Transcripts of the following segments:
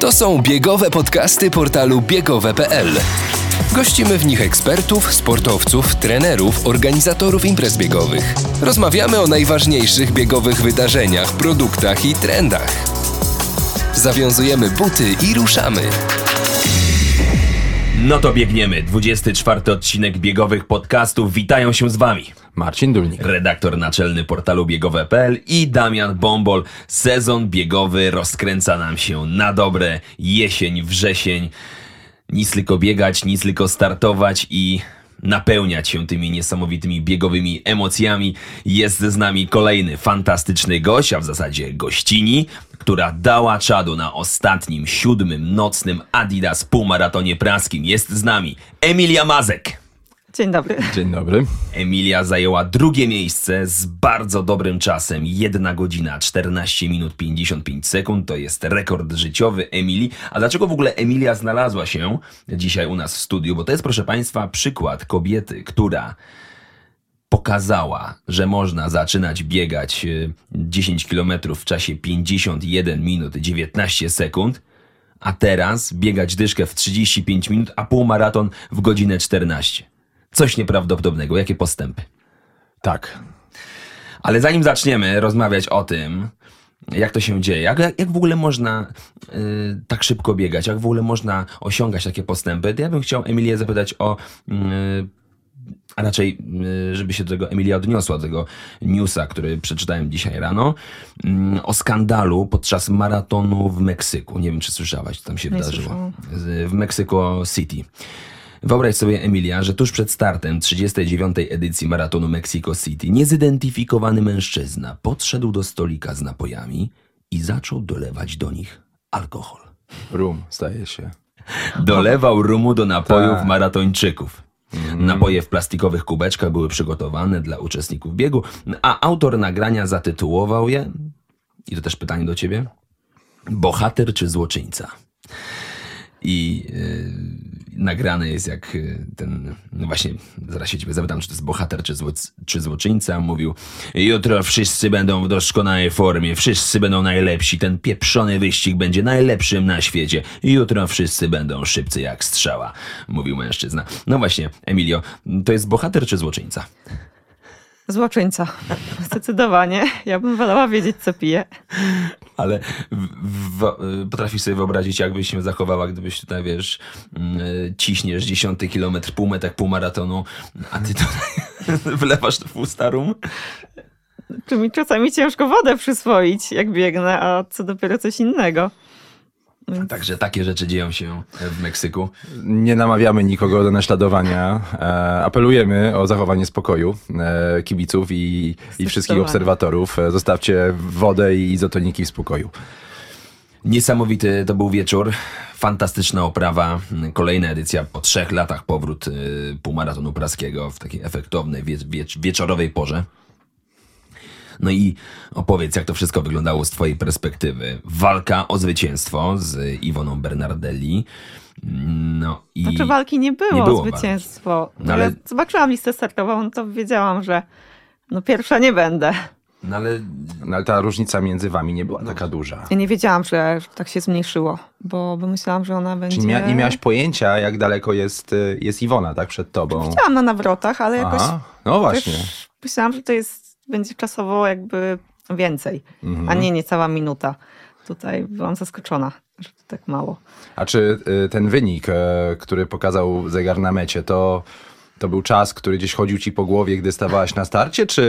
To są biegowe podcasty portalu biegowe.pl. Gościmy w nich ekspertów, sportowców, trenerów, organizatorów imprez biegowych. Rozmawiamy o najważniejszych biegowych wydarzeniach, produktach i trendach. Zawiązujemy buty i ruszamy. No to biegniemy. 24 odcinek biegowych podcastów. Witają się z wami. Marcin Dulnik. Redaktor naczelny portalu biegowe.pl i Damian Bombol. Sezon biegowy rozkręca nam się na dobre. Jesień, wrzesień. Nic tylko biegać, nic tylko startować i napełniać się tymi niesamowitymi biegowymi emocjami. Jest z nami kolejny fantastyczny gość, a w zasadzie gościni, która dała czadu na ostatnim, siódmym, nocnym Adidas półmaratonie praskim. Jest z nami Emilia Mazek. Dzień dobry. Dzień dobry. Emilia zajęła drugie miejsce z bardzo dobrym czasem. 1 godzina 14 minut 55 sekund. To jest rekord życiowy Emilii. A dlaczego w ogóle Emilia znalazła się dzisiaj u nas w studiu? Bo to jest, proszę Państwa, przykład kobiety, która pokazała, że można zaczynać biegać y, 10 km w czasie 51 minut 19 sekund, a teraz biegać dyszkę w 35 minut, a półmaraton w godzinę 14. Coś nieprawdopodobnego. Jakie postępy? Tak. Ale zanim zaczniemy rozmawiać o tym, jak to się dzieje, jak, jak w ogóle można y, tak szybko biegać, jak w ogóle można osiągać takie postępy, to ja bym chciał Emilię zapytać o. Y, a raczej, y, żeby się do tego Emilia odniosła, do tego newsa, który przeczytałem dzisiaj rano, o skandalu podczas maratonu w Meksyku. Nie wiem, czy słyszałaś, co tam się Nie wydarzyło. słyszałam. W Mexico City. Wyobraź sobie, Emilia, że tuż przed startem 39. edycji maratonu Mexico City niezidentyfikowany mężczyzna podszedł do stolika z napojami i zaczął dolewać do nich alkohol. Rum, staje się. Dolewał rumu do napojów Tak. maratończyków. Napoje w plastikowych kubeczkach były przygotowane dla uczestników biegu, a autor nagrania zatytułował je, i to też pytanie do ciebie, bohater czy złoczyńca? I yy, nagrane jest jak yy, ten, no właśnie, zaraz się ciebie zapytam, czy to jest bohater czy, zło, czy złoczyńca, mówił, jutro wszyscy będą w doskonałej formie, wszyscy będą najlepsi, ten pieprzony wyścig będzie najlepszym na świecie, jutro wszyscy będą szybcy jak strzała, mówił mężczyzna. No właśnie, Emilio, to jest bohater czy złoczyńca? Złoczyńca. Zdecydowanie. Ja bym wolała wiedzieć, co piję. Ale w, w, potrafisz sobie wyobrazić, jakbyś się zachowała, gdybyś tutaj, wiesz, mm, ciśniesz dziesiąty kilometr, półmetek półmaratonu, a ty tutaj wlewasz w usta rum? Czy mi czasami ciężko wodę przyswoić, jak biegnę, a co dopiero coś innego. Także takie rzeczy dzieją się w Meksyku. Nie namawiamy nikogo do naśladowania. E, apelujemy o zachowanie spokoju e, kibiców i, i wszystkich obserwatorów. E, zostawcie wodę i izotoniki w spokoju. Niesamowity to był wieczór. Fantastyczna oprawa. Kolejna edycja po trzech latach powrót półmaratonu praskiego w takiej efektownej wie, wiecz, wieczorowej porze. No i opowiedz, jak to wszystko wyglądało z twojej perspektywy. Walka o zwycięstwo z Iwoną Bernardelli. No i... Znaczy walki nie było, Nie było o zwycięstwo. No ale... ale- zobaczyłam listę startową, to wiedziałam, że no pierwsza nie będę. No ale No, ale ta różnica między wami nie była taka duża. Ja nie wiedziałam, że, tak się zmniejszyło, bo, bo myślałam, że ona będzie... Czyli mia- nie miałaś pojęcia, jak daleko jest, e, jest Iwona, tak, przed tobą. Widziałam na nawrotach, ale jakoś Aha, no właśnie. myślałam, że to jest, będzie czasowo jakby więcej, Mhm. a nie niecała minuta. Tutaj byłam zaskoczona, że to tak mało. A czy y, ten wynik, e, który pokazał zegar na mecie, to, to był czas, który gdzieś chodził ci po głowie, gdy stawałaś na starcie, czy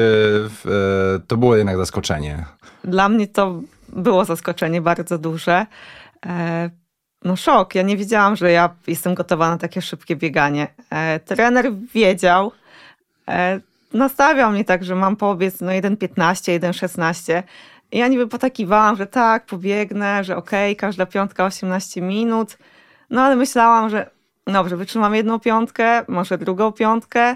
e, to było jednak zaskoczenie? Dla mnie to było zaskoczenie bardzo duże. E, No szok, ja nie wiedziałam, że ja jestem gotowa na takie szybkie bieganie. E, Trener wiedział, e, nastawiał mnie tak, że mam pobiec no 1,15, 1,16. I ja niby potakiwałam, że tak, pobiegnę, że okej, każda piątka 18 minut. No ale myślałam, że dobrze, wytrzymam jedną piątkę, może drugą piątkę,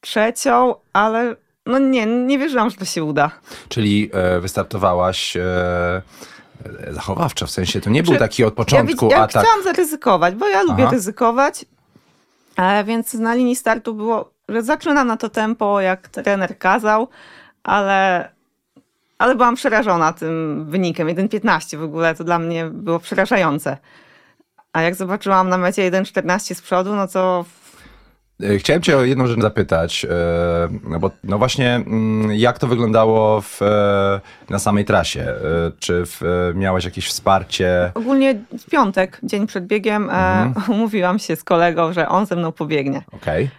trzecią, ale no nie, nie wierzyłam, że to się uda. Czyli e, wystartowałaś e, e, zachowawczo, w sensie to nie był Czy- taki od Ja, początku widz- ja atak. chciałam zaryzykować, bo ja lubię Aha. ryzykować, e, więc na linii startu było, zaczynam na to tempo, jak trener kazał, ale ale byłam przerażona tym wynikiem. 1,15 w ogóle to dla mnie było przerażające. A jak zobaczyłam na mecie 1,14 z przodu, no to Chciałem cię o jedną rzecz zapytać, e, no bo no właśnie mm, jak to wyglądało w, e, na samej trasie? E, Czy w, e, miałeś jakieś wsparcie? ogólnie w piątek, dzień przed biegiem, e, umówiłam się z kolegą, że on ze mną pobiegnie.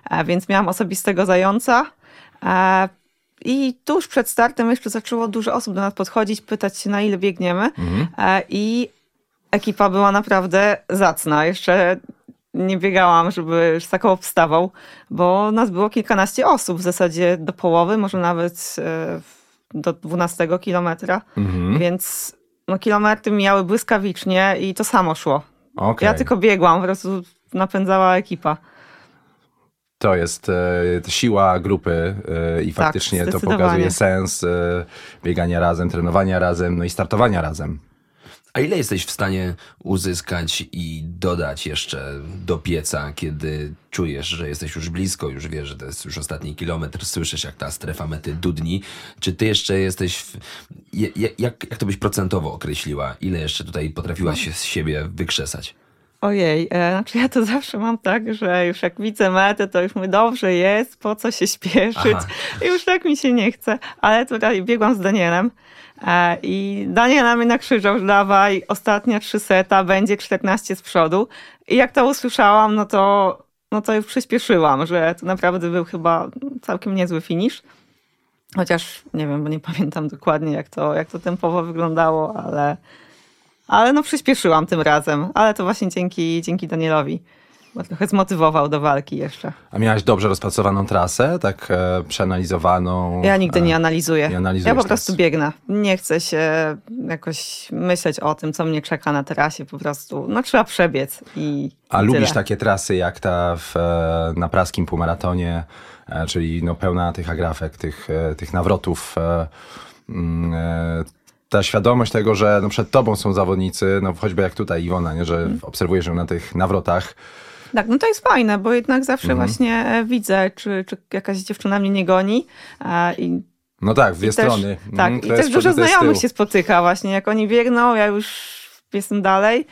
E, więc miałam osobistego zająca. E, I tuż przed startem jeszcze zaczęło dużo osób do nas podchodzić, pytać się na ile biegniemy. E, I ekipa była naprawdę zacna. Jeszcze nie biegałam, żeby już taką obstawał, bo nas było kilkanaście osób w zasadzie do połowy, może nawet e, do 12 kilometra. Więc no, kilometry mijały błyskawicznie i to samo szło. Okej. Ja tylko biegłam, po prostu napędzała ekipa. To jest e, siła grupy e, i Tak, faktycznie to zdecydowanie. pokazuje sens e, biegania razem, trenowania razem, no i startowania razem. A ile jesteś w stanie uzyskać i dodać jeszcze do pieca, kiedy czujesz, że jesteś już blisko, już wiesz, że to jest już ostatni kilometr, słyszysz jak ta strefa mety dudni. Czy ty jeszcze jesteś, w, jak, jak to byś procentowo określiła? Ile jeszcze tutaj potrafiłaś się z siebie wykrzesać? Ojej, e, znaczy ja to zawsze mam tak, że już jak widzę metę, to już mówię, dobrze jest, po co się śpieszyć, Aha. już tak mi się nie chce, ale tutaj biegłam z Danielem i Daniel na mnie nakrzyżał, że dawaj, ostatnia trzy seta, będzie 14 z przodu i jak to usłyszałam, no to, no to już przyspieszyłam, że to naprawdę był chyba całkiem niezły finish. Chociaż nie wiem, bo nie pamiętam dokładnie, jak to, jak to tempowo wyglądało, ale, ale no przyspieszyłam tym razem. Ale to właśnie dzięki, dzięki Danielowi, bo trochę zmotywował do walki jeszcze. A miałaś dobrze rozpracowaną trasę, tak e, przeanalizowaną? Ja nigdy e, nie analizuję. nie ja po prostu biegnę. Nie chcę się jakoś myśleć o tym, co mnie czeka na trasie. Po prostu, no trzeba przebiec i A i lubisz tyle. takie trasy jak ta w, e, na praskim półmaratonie, e, czyli no pełna tych agrafek, tych, e, tych nawrotów. mm, Ta świadomość tego, że no przed tobą są zawodnicy, no choćby jak tutaj Iwona, nie, że obserwujesz ją na tych nawrotach. Tak, no to jest fajne, bo jednak zawsze Mhm. właśnie e, widzę, czy, czy jakaś dziewczyna mnie nie goni. e, I No tak, dwie I też, strony. Tak, Mm, i też dużo znajomych się spotyka właśnie. Jak oni biegną, ja już jestem dalej,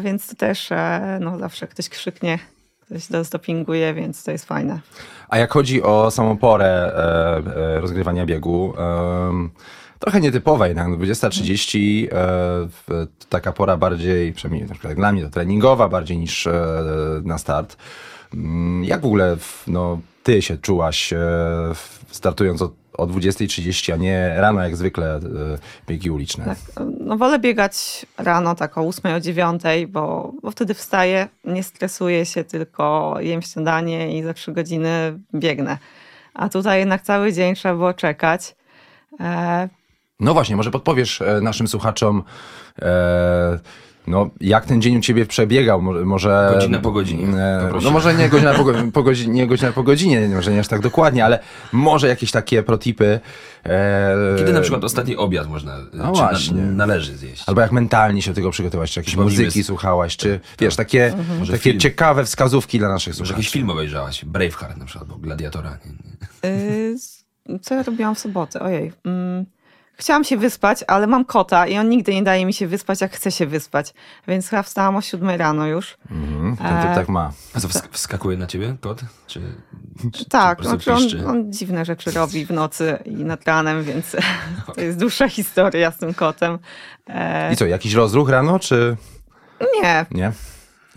więc to też e, no, zawsze ktoś krzyknie, ktoś dopinguje, więc to jest fajne. A jak chodzi o samą porę e, e, rozgrywania biegu, em, trochę nietypowa jednak, no 20.30, e, taka pora bardziej, przynajmniej na przykład dla mnie to treningowa, bardziej niż e, na start. Mm, Jak w ogóle no, ty się czułaś e, startując o, o 20.30, a nie rano jak zwykle e, biegi uliczne? Tak, no wolę biegać rano, tak o 8, o 9, bo, bo wtedy wstaję, nie stresuję się, tylko jem śniadanie i za 3 godziny biegnę. A tutaj jednak cały dzień trzeba było czekać. E, No właśnie, może podpowiesz e, naszym słuchaczom, e, no, jak ten dzień u ciebie przebiegał? Może, może Godzinę po godzinie, E, no może nie godzina po, po godzinie, nie godzina po godzinie, może nie aż tak dokładnie, ale może jakieś takie protipy. E, Kiedy na przykład ostatni obiad można, No czy na, właśnie. należy zjeść? Albo jak mentalnie się do tego przygotować, czy jakieś muzyki słuchałaś, czy wiesz, takie, Może takie film. ciekawe wskazówki dla naszych Może słuchaczy. jakiś film obejrzałaś? Braveheart na przykład, bo Gladiatora. Nie, nie. y, co ja robiłam w sobotę? Ojej. Mm, chciałam się wyspać, ale mam kota i on nigdy nie daje mi się wyspać, jak chcę się wyspać. Więc chyba wstałam o 7 rano już. Mhm, ten E, typ tak ma. A co, wskakuje na ciebie kot? Czy, czy, Tak, czy znaczy on, on dziwne rzeczy robi w nocy i nad ranem, więc to jest dłuższa historia z tym kotem. E, I co, jakiś rozruch rano, czy nie, nie?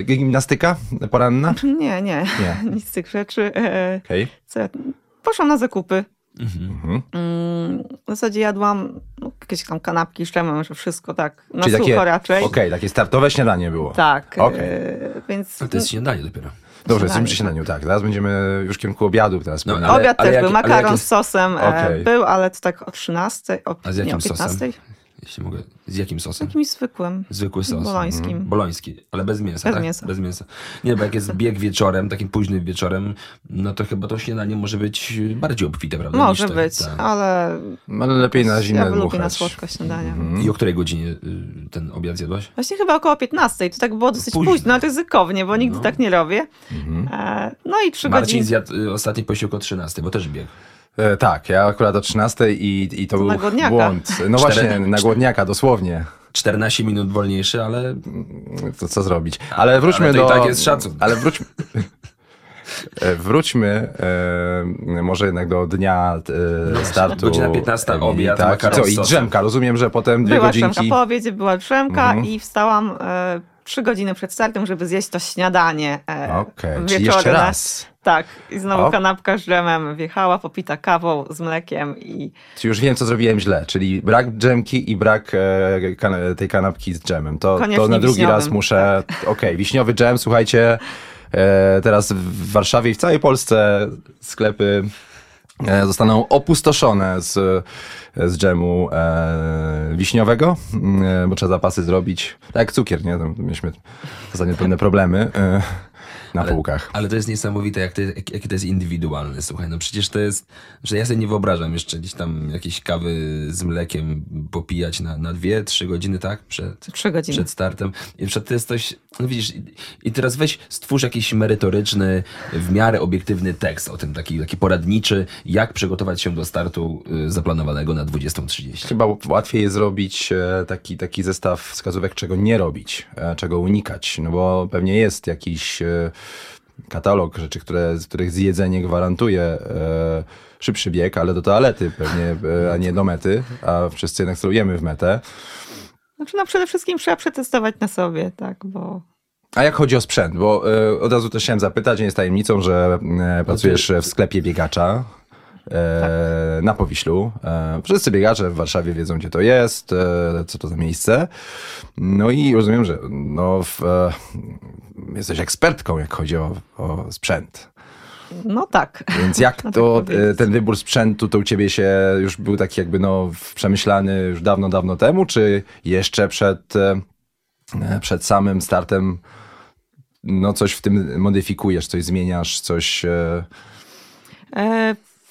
Gimnastyka poranna? nie, nie, Nie. nic z tych rzeczy. E, co ja, poszłam na zakupy. Mhm. Mm, w zasadzie jadłam no, jakieś tam kanapki, szczemem, że wszystko tak na Czyli sucho takie, raczej. okej, takie startowe śniadanie było. Tak, e, więc A to jest śniadanie dopiero. Dobrze, jesteśmy przy śniadaniu, tak. Teraz będziemy już w kierunku obiadu teraz. No, ale- obiad też jak- był, ale makaron z sosem e, Okej. był, ale to tak o 13, o, A z nie, jakim o 15. sosem? Jeśli mogę. Z jakim sosem? Jakimś zwykłym. Zwykły sos. Bolońskim. Mhm. Boloński, ale bez mięsa. Bez tak? mięsa. Bez mięsa. Nie, bo jak jest bieg wieczorem, takim późnym wieczorem, no to chyba to śniadanie może być bardziej obfite, prawda? Może być, tak. ale Ale lepiej na zimne ja lubię na słodko śniadania. I o której godzinie y, ten obiad zjadłaś? Właśnie chyba około 15. To tak było dosyć Późno. późno, ryzykownie, bo nigdy No. tak nie robię. E, no i trzy Marcin godziny. zjadł y, ostatni posiłek o 13, bo też biegł. E, tak, ja akurat o 13 i, i to, To był na głodniaka. błąd. No właśnie, na głodniaka, dosłownie. 14 minut wolniejszy, ale To co zrobić? Ale wróćmy Ale to i do... tak jest szacun. Ale wróćmy... E, Wróćmy e, może jednak do dnia e, startu. Godzina 15, Emilii, obiad, tak? I co, i drzemka. Rozumiem, że potem dwie Była godzinki... drzemka, po obiedzie była drzemka Mhm. i wstałam e, trzy godziny przed startem, żeby zjeść to śniadanie. E, Okej, czyli wieczorem. jeszcze raz. Tak, i znowu O. kanapka z dżemem wjechała, popita kawą z mlekiem i już wiem, co zrobiłem źle, czyli brak dżemki i brak e, kan tej kanapki z dżemem. To, to na drugi wiśniowym, raz muszę... Okej, wiśniowy dżem, słuchajcie, e, teraz w Warszawie i w całej Polsce sklepy e, zostaną opustoszone z, z dżemu e, wiśniowego, e, bo trzeba zapasy zrobić. Tak jak cukier, nie? Tam mieliśmy ostatnio pewne problemy e, na półkach. Ale to jest niesamowite, jak to, jak, jakie to jest indywidualne. Słuchaj, no przecież to jest, że ja sobie nie wyobrażam jeszcze gdzieś tam jakieś kawy z mlekiem popijać na, na dwie, trzy godziny, tak? Przed, trzy godziny. przed startem. I przed to jest coś, no widzisz, i, i teraz weź, stwórz jakiś merytoryczny, w miarę obiektywny tekst o tym, taki, taki poradniczy, jak przygotować się do startu y, zaplanowanego na 20.30. Chyba łatwiej jest zrobić e, taki, taki zestaw wskazówek, czego nie robić, e, czego unikać, no bo pewnie jest jakiś e, katalog rzeczy, które, z których zjedzenie gwarantuje e, szybszy bieg, ale do toalety pewnie, e, a nie do mety, a wszyscy jednak celujemy w metę. Znaczy, no przede wszystkim trzeba przetestować na sobie, tak, bo A jak chodzi o sprzęt? Bo e, od razu też chciałem zapytać, nie jest tajemnicą, że e, pracujesz w sklepie biegacza e, na Powiślu. E, wszyscy biegacze w Warszawie wiedzą, gdzie to jest, e, co to za miejsce. No i rozumiem, że no, w, jesteś ekspertką, jak chodzi o, o sprzęt. no tak. Więc jak No tak to, e, ten wybór sprzętu to u ciebie się już był taki jakby no przemyślany już dawno, dawno temu, czy jeszcze przed, przed samym startem no coś w tym modyfikujesz, coś zmieniasz, coś...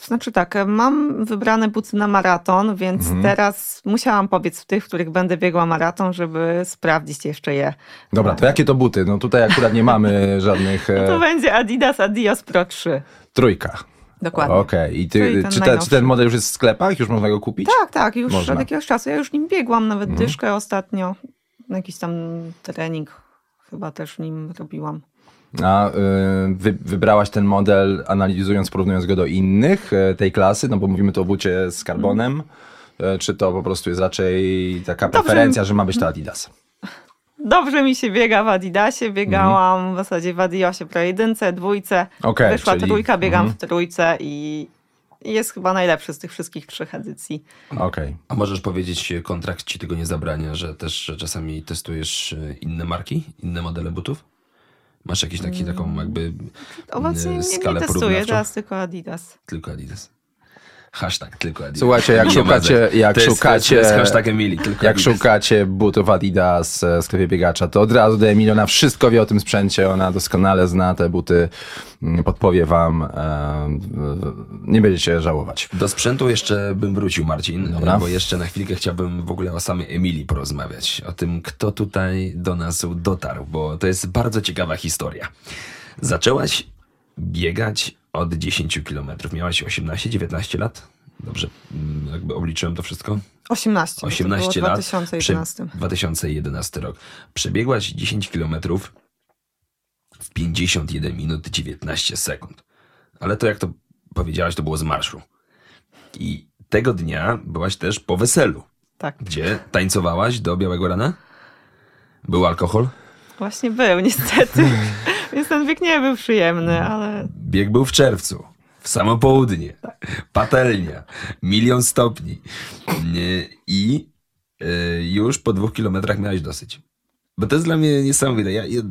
znaczy tak, e, mam wybrane buty na maraton, więc Mhm. teraz musiałam pobiec w tych, w których będę biegła maraton, żeby sprawdzić jeszcze je. Dobra, to jakie to buty? No tutaj akurat nie mamy żadnych... No to będzie Adidas Adios Pro 3. trójka. Dokładnie. Okej, i ty, ten czy, te, czy ten model już jest w sklepach? Już można go kupić? Tak, tak, już Można. od jakiegoś czasu. Ja już nim biegłam, nawet Mhm. dyszkę ostatnio. Jakiś tam trening chyba też nim robiłam. A y, wy, wybrałaś ten model analizując, porównując go do innych e, tej klasy? No bo mówimy tu o bucie z karbonem. E, Czy to po prostu jest raczej taka Dobrze. preferencja, że ma być to Adidas? Dobrze mi się biega w Adidasie. Biegałam w zasadzie w Adiosie Pro 1, dwójce. Okej, Wyszła czyli- trójka, biegam mhm. w trójce i jest chyba najlepszy z tych wszystkich trzech edycji. Okej. A możesz powiedzieć, kontrakt ci tego nie zabrania, że też że czasami testujesz e, inne marki, inne modele butów? Masz jakieś taki, taką jakby Obecnie e, nie, nie skalę testuję, porównawczą? teraz tylko Adidas. Tylko Adidas. Hashtag tylko Adidas. Słuchajcie, jak Emilia szukacie- Mazek. jak to jest, szukacie- To jest hashtag Emilii, tylko Jak Adidas. szukacie butów Adidas e, w sklepie biegacza, to od razu do Emilii, ona wszystko wie o tym sprzęcie, ona doskonale zna te buty, mm, podpowie wam, e, nie będziecie żałować. Do sprzętu jeszcze bym wrócił, Marcin, Dobra. bo jeszcze na chwilkę chciałbym w ogóle o samej Emilii porozmawiać. O tym, kto tutaj do nas dotarł, bo to jest bardzo ciekawa historia. Zaczęłaś biegać od 10 kilometrów. Miałaś 18-19 lat? Dobrze, mm, jakby obliczyłem to wszystko? 18. 18 to było lat. w 2011. Prze- 2011 rok. Przebiegłaś 10 kilometrów w 51 minut 19 sekund. Ale to jak to powiedziałaś, to było z marszu. I tego dnia byłaś też po weselu, Tak, gdzie tańcowałaś do białego rana? Był alkohol? właśnie był niestety. Więc ten bieg nie był przyjemny, ale Bieg był w czerwcu. W samo południe. Patelnia. Milion stopni. I y, już po dwóch kilometrach miałeś dosyć. Bo to jest dla mnie niesamowite. Ja, ja,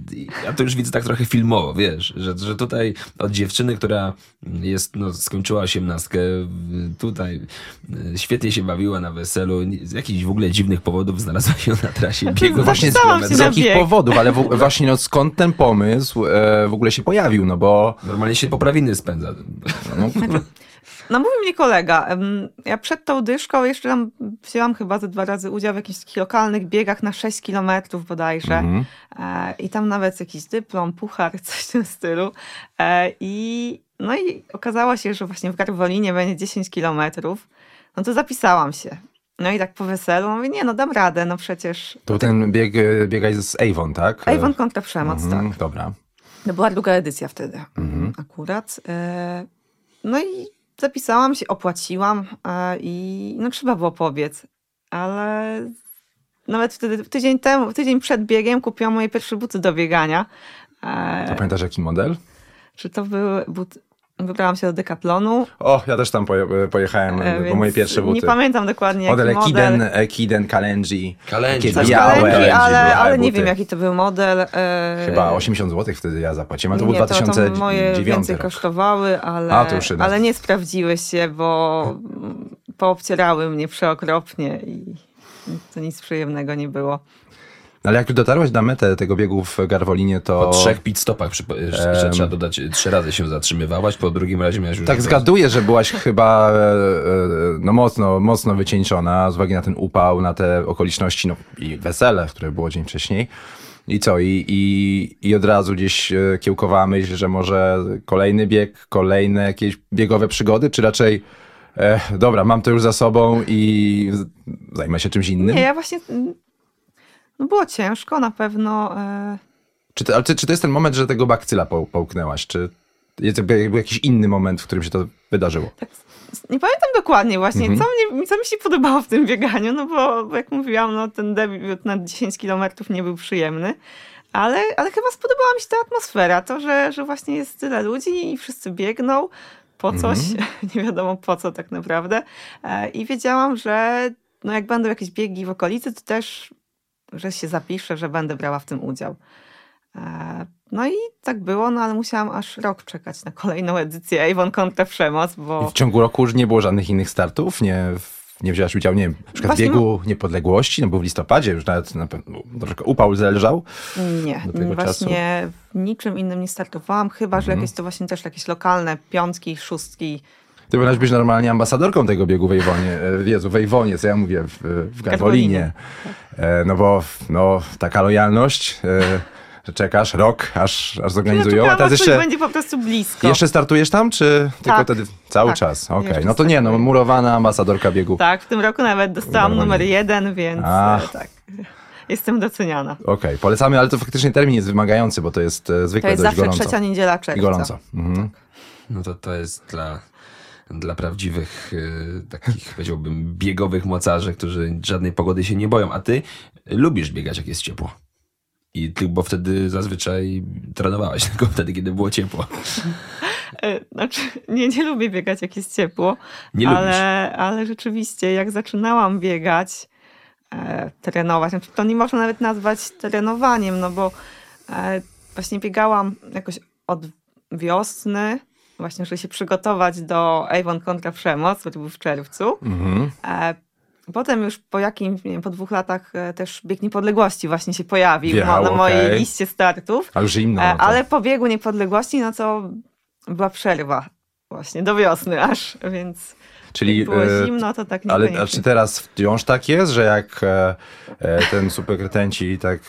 ja to już widzę tak trochę filmowo, wiesz, że, że tutaj od dziewczyny, która jest, no, skończyła osiemnastkę, tutaj y, świetnie się bawiła na weselu, z jakichś w ogóle dziwnych powodów znalazła się na trasie biegu Właśnie z, z jakich powodów, ale w, właśnie no, skąd ten pomysł e, w ogóle się pojawił, no bo Normalnie się poprawiny spędza. no, No mówił mi kolega, ja przed tą dyszką jeszcze tam wzięłam chyba ze dwa razy udział w jakichś takich lokalnych biegach na 6 kilometrów bodajże. E, I tam nawet jakiś dyplom, puchar, coś w tym stylu. E, I No i okazało się, że właśnie w Garwolinie będzie 10 kilometrów. No to zapisałam się. No i tak po weselu mówię, nie no dam radę, no przecież... To ten bieg, biegaj z Avon, tak? Avon kontra przemoc, Mhm, tak. Dobra. To była druga edycja wtedy Mhm. akurat. E, No i zapisałam się, opłaciłam e, i no trzeba było pobiec. Ale nawet wtedy, tydzień temu, tydzień przed biegiem kupiłam moje pierwsze buty do biegania. A E, pamiętasz jaki model? Czy to były buty... Wybrałam się do Decathlonu. O, ja też tam poje, pojechałem, e, bo więc moje pierwsze buty. Nie pamiętam dokładnie Model jaki Ekiden, model. Ekiden Kalenji. Kalenji. Białe, Kalenji, Kalenji ale, białe ale nie wiem jaki to był model. e, Chyba 80 zł wtedy ja zapłaciłem, a to był nie, 2009 to moje więcej rok. kosztowały, ale, A, to ale nie sprawdziły się, bo poobcierały mnie przeokropnie i to nic przyjemnego nie było. Ale jak już dotarłaś na metę tego biegu w Garwolinie, to... Po trzech pit stopach, jeszcze trzeba dodać, trzy razy się zatrzymywałaś, po drugim razie miałeś już... Tak zgaduję, że byłaś chyba e, e, no mocno, mocno wycieńczona z uwagi na ten upał, na te okoliczności, no i wesele, które było dzień wcześniej. I co? I, i, i od razu gdzieś e, kiełkowała myśl, że może kolejny bieg, kolejne jakieś biegowe przygody, czy raczej e, dobra, mam to już za sobą i zajmę się czymś innym? Nie, ja właśnie. Mm, No było ciężko na pewno. e, Czy, to, ale czy, czy to jest ten moment, że tego bakcyla po, połknęłaś? Czy jest jakby jakiś inny moment, w którym się to wydarzyło? Tak, nie pamiętam dokładnie właśnie, Mhm. co, mnie, co mi się podobało w tym bieganiu, no bo, bo jak mówiłam, no ten debiut na 10 kilometrów nie był przyjemny, ale, ale chyba spodobała mi się ta atmosfera, to, że, że właśnie jest tyle ludzi i wszyscy biegną po coś, nie wiadomo po co tak naprawdę E, i wiedziałam, że no jak będą jakieś biegi w okolicy, to też, że się zapiszę, że będę brała w tym udział. E, No i tak było, no ale musiałam aż rok czekać na kolejną edycję Avon kontra Przemoc, bo... I w ciągu roku już nie było żadnych innych startów? Nie, nie wzięłaś udziału, nie wiem, na przykład w Właśnie biegu niepodległości? No był w listopadzie, już nawet na pewno troszkę upał zależał. Nie, do tego właśnie w niczym innym nie startowałam, chyba że jakieś to właśnie też jakieś lokalne piątki, szóstki. Ty powinnaś być normalnie ambasadorką tego biegu w Ejwonie, e, Jezu, w Ejwonie, co ja mówię, w, w Garwolinie. E, No bo no, taka lojalność, e, że czekasz rok, aż, aż zorganizują. No, A teraz jeszcze, będzie po prostu blisko. jeszcze startujesz tam, czy tylko Tak, wtedy cały tak. czas? Okej, Jeszcze no to nie, no murowana ambasadorka biegu. Tak, w tym roku nawet dostałam numer jeden, więc Ach. tak, jestem doceniana. Okej, polecamy, ale to faktycznie termin jest wymagający, bo to jest e, To zwykle jest dość zawsze gorąco. trzecia niedziela czerwca. I gorąco. Mhm. No to to jest dla, dla prawdziwych y, takich, powiedziałbym, biegowych mocarzy, którzy żadnej pogody się nie boją. A ty lubisz biegać, jak jest ciepło. I ty, bo wtedy zazwyczaj trenowałeś tylko wtedy, kiedy było ciepło. E, Znaczy, nie, nie lubię biegać, jak jest ciepło, Nie lubisz. ale, ale rzeczywiście, jak zaczynałam biegać, e, trenować, znaczy to nie można nawet nazwać trenowaniem, no bo e, właśnie biegałam jakoś od wiosny, właśnie, żeby się przygotować do Avon kontra Przemoc, który był w czerwcu. Mhm. E, Potem już po jakimś, nie wiem, po dwóch latach e, też bieg niepodległości właśnie się pojawił Wjechał, na mojej okej. liście startów. Już. E, no to- Ale po biegu niepodległości, no to była przerwa właśnie do wiosny aż, więc Czyli, jak było e, zimno, to tak Ale niekoniecznie. a czy teraz wciąż tak jest, że jak e, e, ten superkretenci tak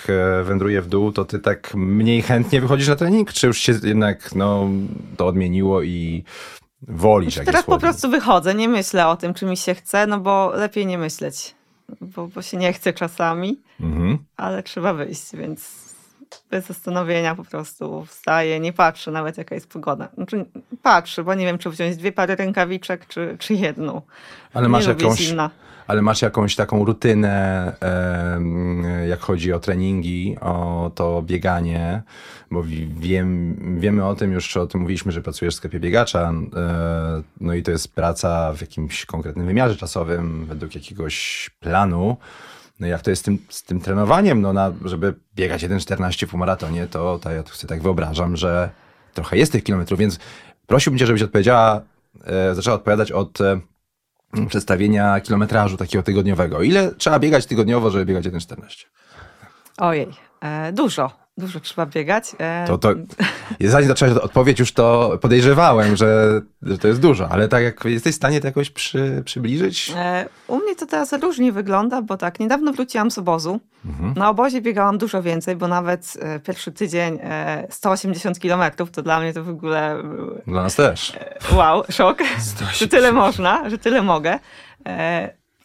wędruje w dół, to ty tak mniej chętnie wychodzisz na trening? Czy już się jednak no, to odmieniło i wolisz jak Teraz po prostu wychodzę, nie myślę o tym, czy mi się chce, no bo lepiej nie myśleć, bo, bo się nie chce czasami, Mhm. ale trzeba wyjść, więc bez zastanowienia po prostu wstaję, nie patrzę nawet jaka jest pogoda. Znaczy, patrzę, bo nie wiem, czy wziąć dwie pary rękawiczek, czy, czy jedną. Ale masz nie jakąś, zimna. ale masz jakąś taką rutynę, jak chodzi o treningi, o to bieganie, bo wi- wiem, wiemy o tym już, o tym mówiliśmy, że pracujesz w sklepie biegacza, no i to jest praca w jakimś konkretnym wymiarze czasowym, według jakiegoś planu. No jak to jest z tym, z tym trenowaniem, no na, żeby biegać 1,14 w półmaratonie, to, to ja sobie tak wyobrażam, że trochę jest tych kilometrów, więc prosiłbym cię, żebyś odpowiedziała, e, zaczęła odpowiadać od e, przedstawienia kilometrażu takiego tygodniowego. Ile trzeba biegać tygodniowo, żeby biegać 1,14? Ojej, e, dużo. Dużo trzeba biegać. E, To, to, zanim zacząłeś odpowiedź, już to podejrzewałem, że, że to jest dużo, ale tak jak jesteś w stanie to jakoś przy, przybliżyć? E, U mnie to teraz różnie wygląda, bo tak, niedawno wróciłam z obozu. Na obozie biegałam dużo więcej, bo nawet e, pierwszy tydzień e, 180 kilometrów, to dla mnie to w ogóle Dla nas też. wow, szok, że tyle można, że tyle mogę.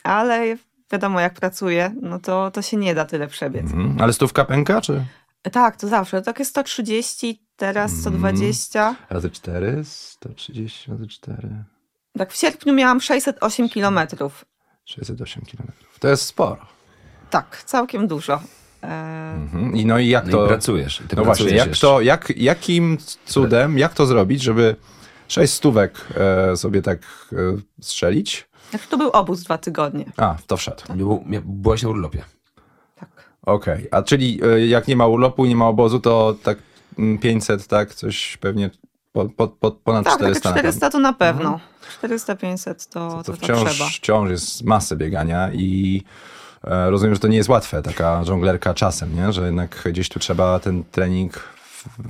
Ale wiadomo, jak pracuję, no to, to się nie da tyle przebiec. Mhm. Ale stówka pęka, czy? Tak, to zawsze. Takie 130, teraz Mhm. 120. Razy 4, 130 razy 4, Tak, w sierpniu miałam 608 kilometrów. 608 kilometrów. To jest sporo. Tak, całkiem dużo. E, Mhm. I no i jak No to... i pracujesz. I ty no właśnie, pracujesz jak jeszcze. to, jak, jakim cudem, jak to zrobić, żeby 6 stówek e, sobie tak e, strzelić? Znaczy, to był obóz dwa tygodnie. A, w to wszedł. Był, mia- byłaś na urlopie. Tak. Okej, a czyli e, jak nie ma urlopu, nie ma obozu, to tak mm, 500, tak, coś pewnie po, po, po, ponad Tak, takie 400 na pewno. 400 to na pewno. 400-500 to, to, To to, wciąż, trzeba. wciąż jest masę biegania i e, rozumiem, że to nie jest łatwe, taka żonglerka czasem, nie? że jednak gdzieś tu trzeba ten trening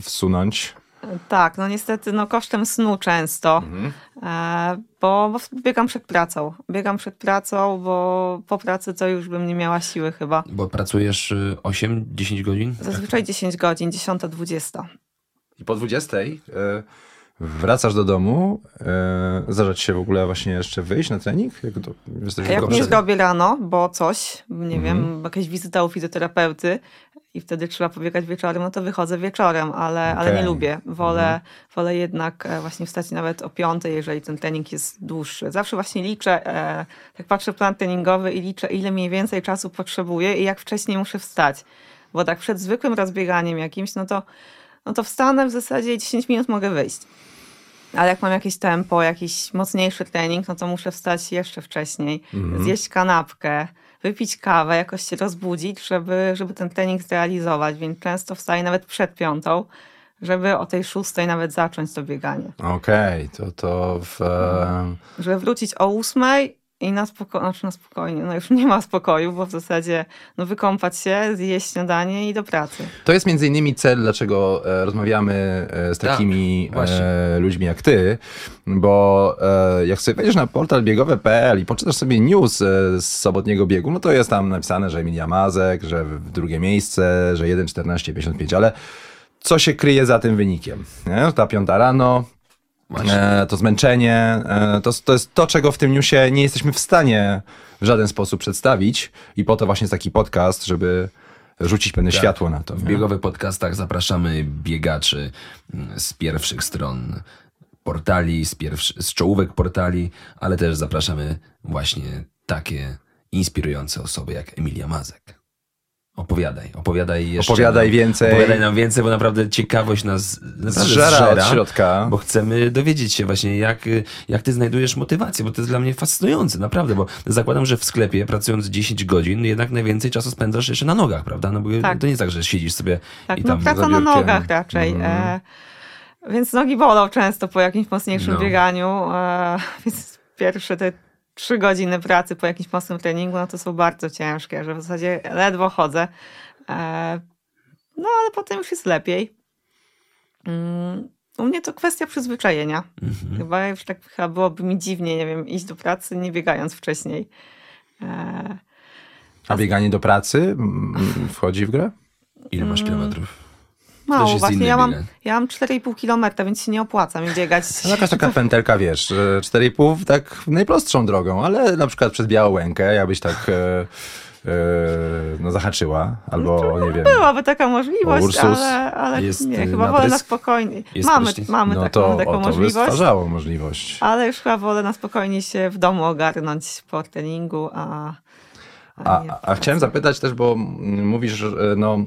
wsunąć. Tak, no niestety no kosztem snu często, Mhm. e, bo, bo biegam przed pracą. Biegam przed pracą, bo po pracy to już bym nie miała siły chyba. Bo pracujesz y, 8-10 godzin? Zazwyczaj 10 godzin, 10-20. I po 20 e, wracasz do domu, ci się w ogóle właśnie jeszcze wyjść na trening? Jak, to, jesteś Jak nie zrobię rano, bo coś, nie wiem, Mhm. jakaś wizyta u fizjoterapeuty i wtedy trzeba pobiegać wieczorem, no to wychodzę wieczorem, ale, ale nie lubię. Wolę, Mhm. wolę jednak e, właśnie wstać nawet o piątej, jeżeli ten trening jest dłuższy. Zawsze właśnie liczę, e, tak patrzę plan treningowy i liczę, ile mniej więcej czasu potrzebuję i jak wcześniej muszę wstać. Bo tak przed zwykłym rozbieganiem jakimś, no to, no to wstanę w zasadzie i 10 minut mogę wyjść. Ale jak mam jakieś tempo, jakiś mocniejszy trening, no to muszę wstać jeszcze wcześniej, zjeść kanapkę, wypić kawę, jakoś się rozbudzić, żeby, żeby ten trening zrealizować. Więc często wstaję nawet przed piątą, żeby o tej szóstej nawet zacząć to bieganie. Okej, to, to w, e, Żeby wrócić o ósmej i na spokojnie, znaczy na spokojnie, no już nie ma spokoju, bo w zasadzie no wykąpać się, zjeść śniadanie i do pracy. To jest między innymi cel, dlaczego e, rozmawiamy e, z Tak, takimi e, ludźmi jak ty, bo e, jak sobie wejdziesz na portal biegowe.pl i poczytasz sobie news e, z sobotniego biegu, no to jest tam napisane, że Emilia Mazek, że w drugie miejsce, że 1.14.55, ale co się kryje za tym wynikiem? Nie? Ta piąta rano, e, to zmęczenie, e, to, to jest to, czego w tym newsie nie jesteśmy w stanie w żaden sposób przedstawić i po to właśnie jest taki podcast, żeby rzucić pewne światło na to. W nie? biegowych podcastach zapraszamy biegaczy mm, z pierwszych stron portali, z, pierwszy, z czołówek portali, ale też zapraszamy właśnie takie inspirujące osoby jak Emilia Mazek. Opowiadaj, opowiadaj jeszcze. Opowiadaj nam, więcej. Opowiadaj nam więcej, bo naprawdę ciekawość nas naprawdę Zżera zżera, od środka. Bo chcemy dowiedzieć się właśnie, jak, jak ty znajdujesz motywację, bo to jest dla mnie fascynujące, naprawdę, bo zakładam, że w sklepie pracując 10 godzin, jednak najwięcej czasu spędzasz jeszcze na nogach, prawda? No bo Tak. to nie jest tak, że siedzisz sobie Tak, i no tam praca za na biurkiem. nogach raczej. Mhm. E, więc nogi bolą często po jakimś mocniejszym No. bieganiu. E, więc pierwsze te trzy godziny pracy po jakimś mocnym treningu, no to są bardzo ciężkie, że w zasadzie ledwo chodzę. E, no ale potem już jest lepiej. Mm, u mnie to kwestia przyzwyczajenia. Mhm. Chyba już tak chyba byłoby mi dziwnie, nie wiem, iść do pracy nie biegając wcześniej. E, A bieganie do pracy mm, wchodzi w grę? Ile masz kilometrów? Mało właśnie. Ja mam, ja mam 4,5 kilometra, więc się nie opłaca mi biegać. No jakaś taka pętelka, wiesz, że 4,5 tak najprostszą drogą, ale na przykład przez Białękę, jakbyś tak e, e, no zahaczyła, albo nie wiem. Byłaby taka możliwość, Ursus ale, ale Jest, nie, y, chyba wolę na spokojnie. Mamy, prysznic? mamy No taką, to, taką o, to możliwość, stwarzało możliwość. ale już chyba wolę na spokojnie się w domu ogarnąć po treningu, a, A, a pracy. chciałem zapytać też, bo mówisz, no,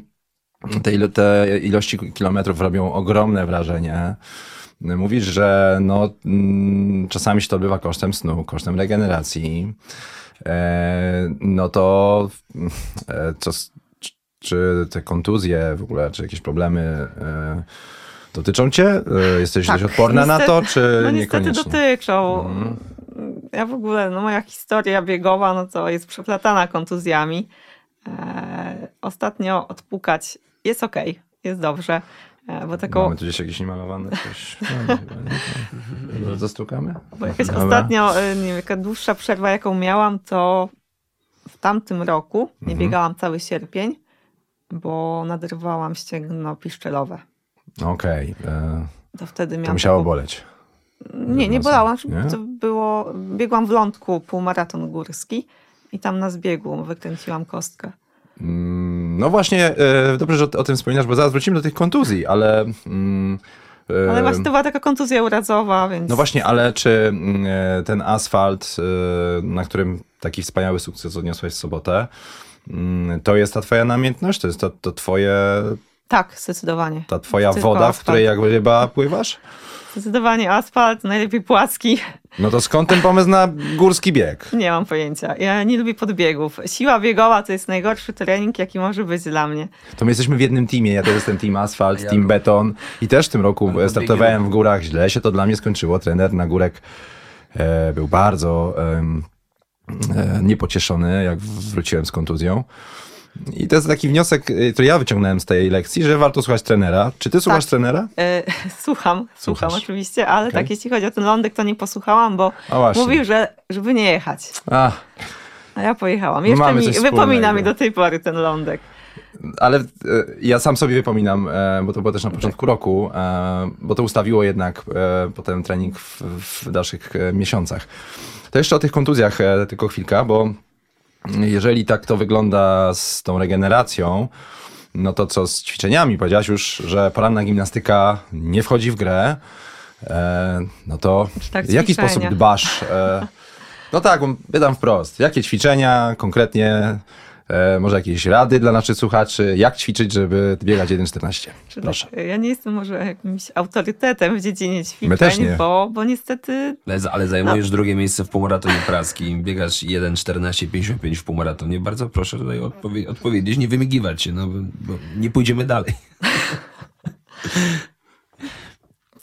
te, te ilości kilometrów robią ogromne wrażenie. Mówisz, że no, mm, czasami się to odbywa kosztem snu, kosztem regeneracji. E, no to e, co, czy- te kontuzje w ogóle, czy jakieś problemy e, dotyczą cię? Jesteś Tak, dość odporna na to, niestety- czy No niestety niekoniecznie? dotyczą. Mhm. Ja w ogóle, no moja historia biegowa, no to jest przeplatana kontuzjami. E, ostatnio odpukać jest okej. jest dobrze. E, Bo taką, Mamy tu gdzieś jakieś niemalowane coś. No, Zastukamy? bo jakaś Dobra. ostatnio, e, nie wiem, jaka dłuższa przerwa, jaką miałam, to w tamtym roku nie Mhm. biegałam cały sierpień, bo nadrywałam ścięgno piszczelowe. Okej. e, To wtedy miałam To musiało taką- boleć. Nie, nie bolałam. nie? To było, biegłam w lądku półmaraton górski i tam na zbiegu wykręciłam kostkę. Mm, No właśnie, e, dobrze, że o, tym wspominasz, bo zaraz wrócimy do tych kontuzji, ale... mm, e, Ale właśnie to była taka kontuzja urazowa, więc... No właśnie, ale czy mm, e, ten asfalt, na którym taki wspaniały sukces odniosłeś w sobotę, to jest ta twoja namiętność? To jest to, to twoje, Tak, zdecydowanie. ta twoja Tylko woda, w asfalt. której jak ryba pływasz? Zdecydowanie asfalt, najlepiej płaski. No to skąd ten pomysł na górski bieg? Nie mam pojęcia. Ja nie lubię podbiegów. Siła biegowa to jest najgorszy trening, jaki może być dla mnie. To my jesteśmy w jednym teamie, ja też jestem team asfalt, Ja team lubię. beton i też w tym roku Ale to startowałem biegiem. w górach, źle się to dla mnie skończyło, trener na górek e, był bardzo e, niepocieszony, jak wróciłem z kontuzją. I to jest taki wniosek, y, który ja wyciągnąłem z tej lekcji, że warto słuchać trenera. Czy ty słuchasz Tak. trenera? E, słucham, słucham Słuchasz. oczywiście, ale Okej. tak, jeśli chodzi o ten lądek, to nie posłuchałam, bo mówił, że żeby nie jechać. A, A ja pojechałam. Jeszcze Mamy mi wypomina mi do tej pory ten lądek. ale e, ja sam sobie wypominam, e, bo to było też na początku roku, e, bo to ustawiło jednak e, potem trening w, w dalszych miesiącach. To jeszcze o tych kontuzjach tylko chwilka, bo jeżeli tak to wygląda z tą regeneracją, no to co z ćwiczeniami? Powiedziałaś już, że poranna gimnastyka nie wchodzi w grę. E, no to tak w jaki ćwiczenia? sposób dbasz? E, no tak, pytam wprost. Jakie ćwiczenia konkretnie? E, może jakieś rady dla naszych słuchaczy? Jak ćwiczyć, żeby biegać 1,14? Czy Proszę. Tak, ja nie jestem może jakimś autorytetem w dziedzinie ćwiczeń, My też nie. Bo, bo niestety Ale, ale No. zajmujesz drugie miejsce w półmaratonie praskim, biegasz 1.14.55 w półmaratonie. Bardzo proszę tutaj odpowie- odpowiedzieć, nie wymigiwać się, no bo, bo nie pójdziemy dalej.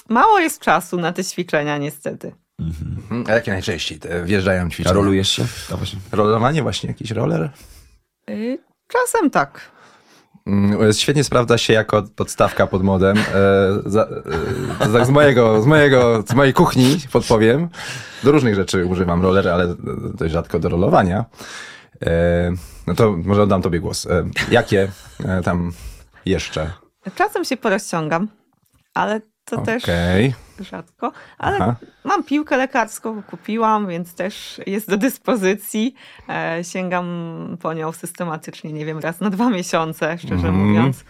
mało jest czasu na te ćwiczenia niestety. Mhm. A jakie najczęściej te wjeżdżają A ćwiczenia? rolujesz się? To właśnie. Rolowanie właśnie, jakiś roller? Y, Czasem tak. Mm, Świetnie sprawdza się jako podstawka pod modem. E, e, z, mojego, z, mojego, z mojej kuchni podpowiem. Do różnych rzeczy używam roller, ale dość rzadko do rolowania. E, no to może oddam tobie głos. Jakie tam jeszcze? Czasem się porozciągam, ale to też Okej. rzadko. Ale Aha. mam piłkę lekarską, kupiłam, więc też jest do dyspozycji. E, sięgam po nią systematycznie, nie wiem, raz na dwa miesiące, szczerze Mhm. mówiąc.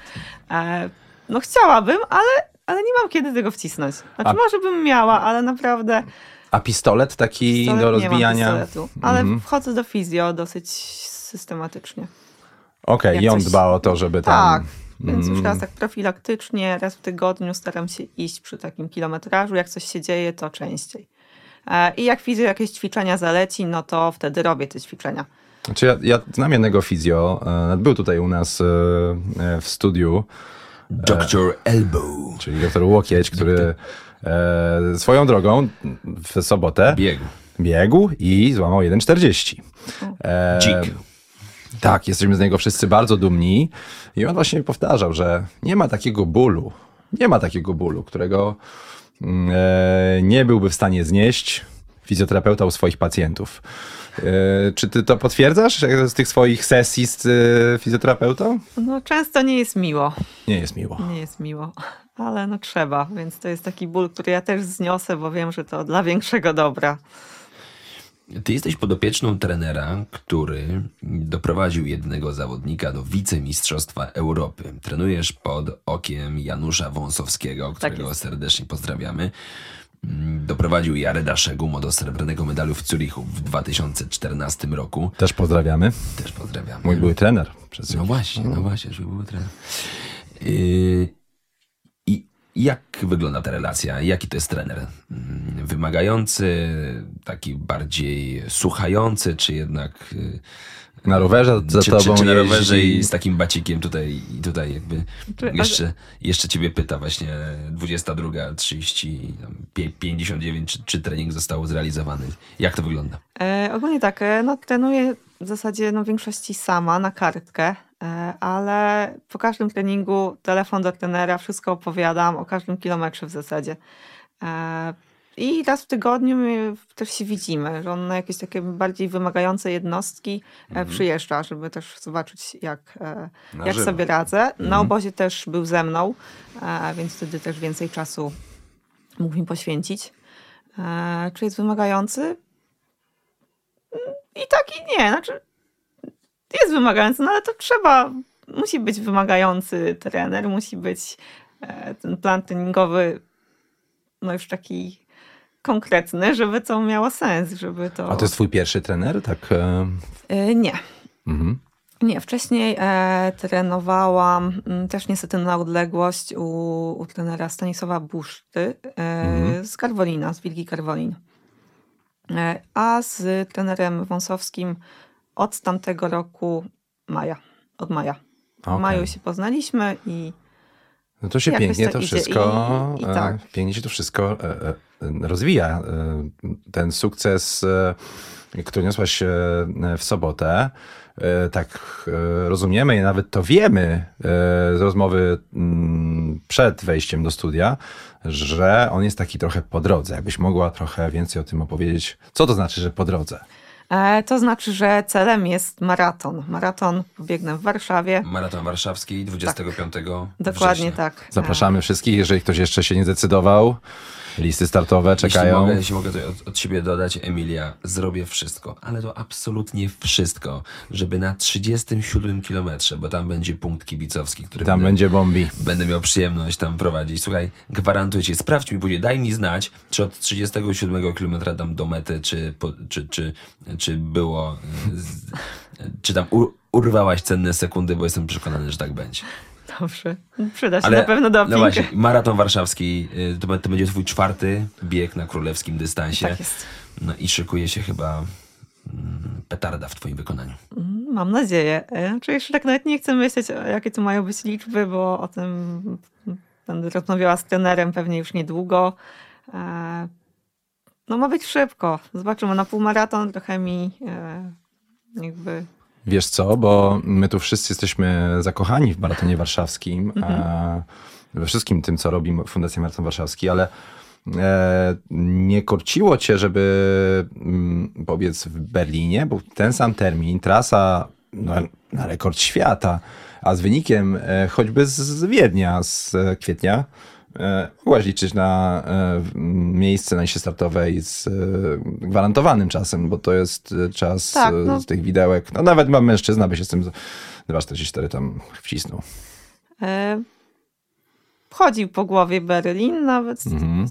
E, no chciałabym, ale, ale nie mam kiedy tego wcisnąć. Znaczy A- może bym miała, ale naprawdę A pistolet taki pistolet do nie mam rozbijania? pistoletu. Ale Mhm. wchodzę do fizjo dosyć systematycznie. Okej, i on coś- dba o to, żeby tam... Tak, więc już Mm. raz tak profilaktycznie, raz w tygodniu staram się iść przy takim kilometrażu. Jak coś się dzieje, to częściej. E, I jak fizjo jakieś ćwiczenia zaleci, no to wtedy robię te ćwiczenia. Znaczy ja, ja znam jednego fizjo, e, był tutaj u nas e, w studiu, Dr. Elbow. czyli doktor Łokieć, który swoją drogą w sobotę Biegł. biegł i złamał 1,40. E, Dzik. Tak, jesteśmy z niego wszyscy bardzo dumni. I on właśnie powtarzał, że nie ma takiego bólu, nie ma takiego bólu, którego mm, e, nie byłby w stanie znieść fizjoterapeuta u swoich pacjentów. E, czy ty to potwierdzasz z tych swoich sesji z e, fizjoterapeutą? No często nie jest miło, Nie jest miło. nie jest miło, ale no trzeba, więc to jest taki ból, który ja też zniosę, bo wiem, że to dla większego dobra. Ty jesteś podopieczną trenera, który doprowadził jednego zawodnika do wicemistrzostwa Europy. Trenujesz pod okiem Janusza Wąsowskiego, którego jest. serdecznie pozdrawiamy. Doprowadził Jareda Szegumo do srebrnego medalu w Zurichu w 2014 roku. Też pozdrawiamy. Też pozdrawiamy. Mój były trener. Przez No właśnie, no właśnie, żeby był trener. Yy, jak wygląda ta relacja? Jaki to jest trener? Mm, Wymagający, taki bardziej słuchający, czy jednak... yy, Na rowerze za czy, tobą czy, czy na rowerze i z takim bacikiem tutaj i tutaj jakby jeszcze, jeszcze ciebie pyta właśnie 22.30, tam pie- 59, czy, czy trening został zrealizowany? Jak to wygląda? E, ogólnie tak, e, no, trenuję w zasadzie no, w większości sama na kartkę. E, ale po każdym treningu telefon do trenera, wszystko opowiadam o każdym kilometrze w zasadzie. E, I raz w tygodniu też się widzimy, że on na jakieś takie bardziej wymagające jednostki mhm. przyjeżdża, żeby też zobaczyć, jak, jak sobie radzę. Na mhm. obozie też był ze mną, więc wtedy też więcej czasu mógł mi poświęcić. Czy jest wymagający? Mm, I tak, i nie. Znaczy, jest wymagający, no ale to trzeba, musi być wymagający trener, musi być e, ten plan treningowy no już taki konkretny, żeby to miało sens, żeby to... A to jest twój pierwszy trener, tak? E... Nie. Mhm. Nie, wcześniej e, trenowałam m, też niestety na odległość u, u trenera Stanisława Buszty e, mhm. z Karwolina, z Wilgi Karwolin. E, a z trenerem Wąsowskim od tamtego roku maja, od maja. Okay. W maju się poznaliśmy i no to się pięknie to wszystko, i, i tak. pięknie się to wszystko rozwija. Ten sukces, który niosłaś w sobotę, tak rozumiemy i nawet to wiemy z rozmowy mm, przed wejściem do studia, że on jest taki trochę po drodze. Jakbyś mogła trochę więcej o tym opowiedzieć. Co to znaczy, że po drodze? E, to znaczy, że celem jest maraton. Maraton pobiegnę w Warszawie. Maraton warszawski 25 tak. Dokładnie tak. Zapraszamy wszystkich, jeżeli ktoś jeszcze się nie zdecydował. Listy startowe czekają. Jeśli mogę, jeśli mogę od, od siebie dodać, Emilia, zrobię wszystko, ale to absolutnie wszystko, żeby na 37 kilometrze, bo tam będzie punkt kibicowski, który tam będę, będzie bombi. Będę miał przyjemność tam prowadzić. Słuchaj, gwarantuję ci, sprawdź mi później, daj mi znać, czy od 37 kilometra tam do mety, czy, po, czy, czy, czy było, czy tam urwałaś cenne sekundy, bo jestem przekonany, że tak będzie. Dobrze, przyda się Ale, na pewno doping. No właśnie, maraton warszawski y, to, to będzie twój czwarty bieg na królewskim dystansie. Tak jest. No i szykuje się chyba mm, petarda w twoim wykonaniu. Mm, mam nadzieję. E, czy jeszcze tak nawet nie chcę myśleć, jakie tu mają być liczby, bo o tym będę rozmawiała z trenerem pewnie już niedługo. E, no ma być szybko. Zobaczymy, na półmaraton trochę mi e, jakby Wiesz co, bo my tu wszyscy jesteśmy zakochani w maratonie warszawskim, mhm. we wszystkim tym, co robi Fundacja Maraton Warszawski, ale e, nie korciło cię, żeby mm, pobiec w Berlinie, bo ten sam termin, trasa no, na rekord świata, a z wynikiem e, choćby z Wiednia z kwietnia, E, mogłaś liczyć na e, miejsce na liście startowej z e, gwarantowanym czasem, bo to jest czas tak, no. z tych widełek. No nawet mam mężczyzna, by się z tym 2,44 tam wcisnął. E, chodził po głowie Berlin nawet, mhm.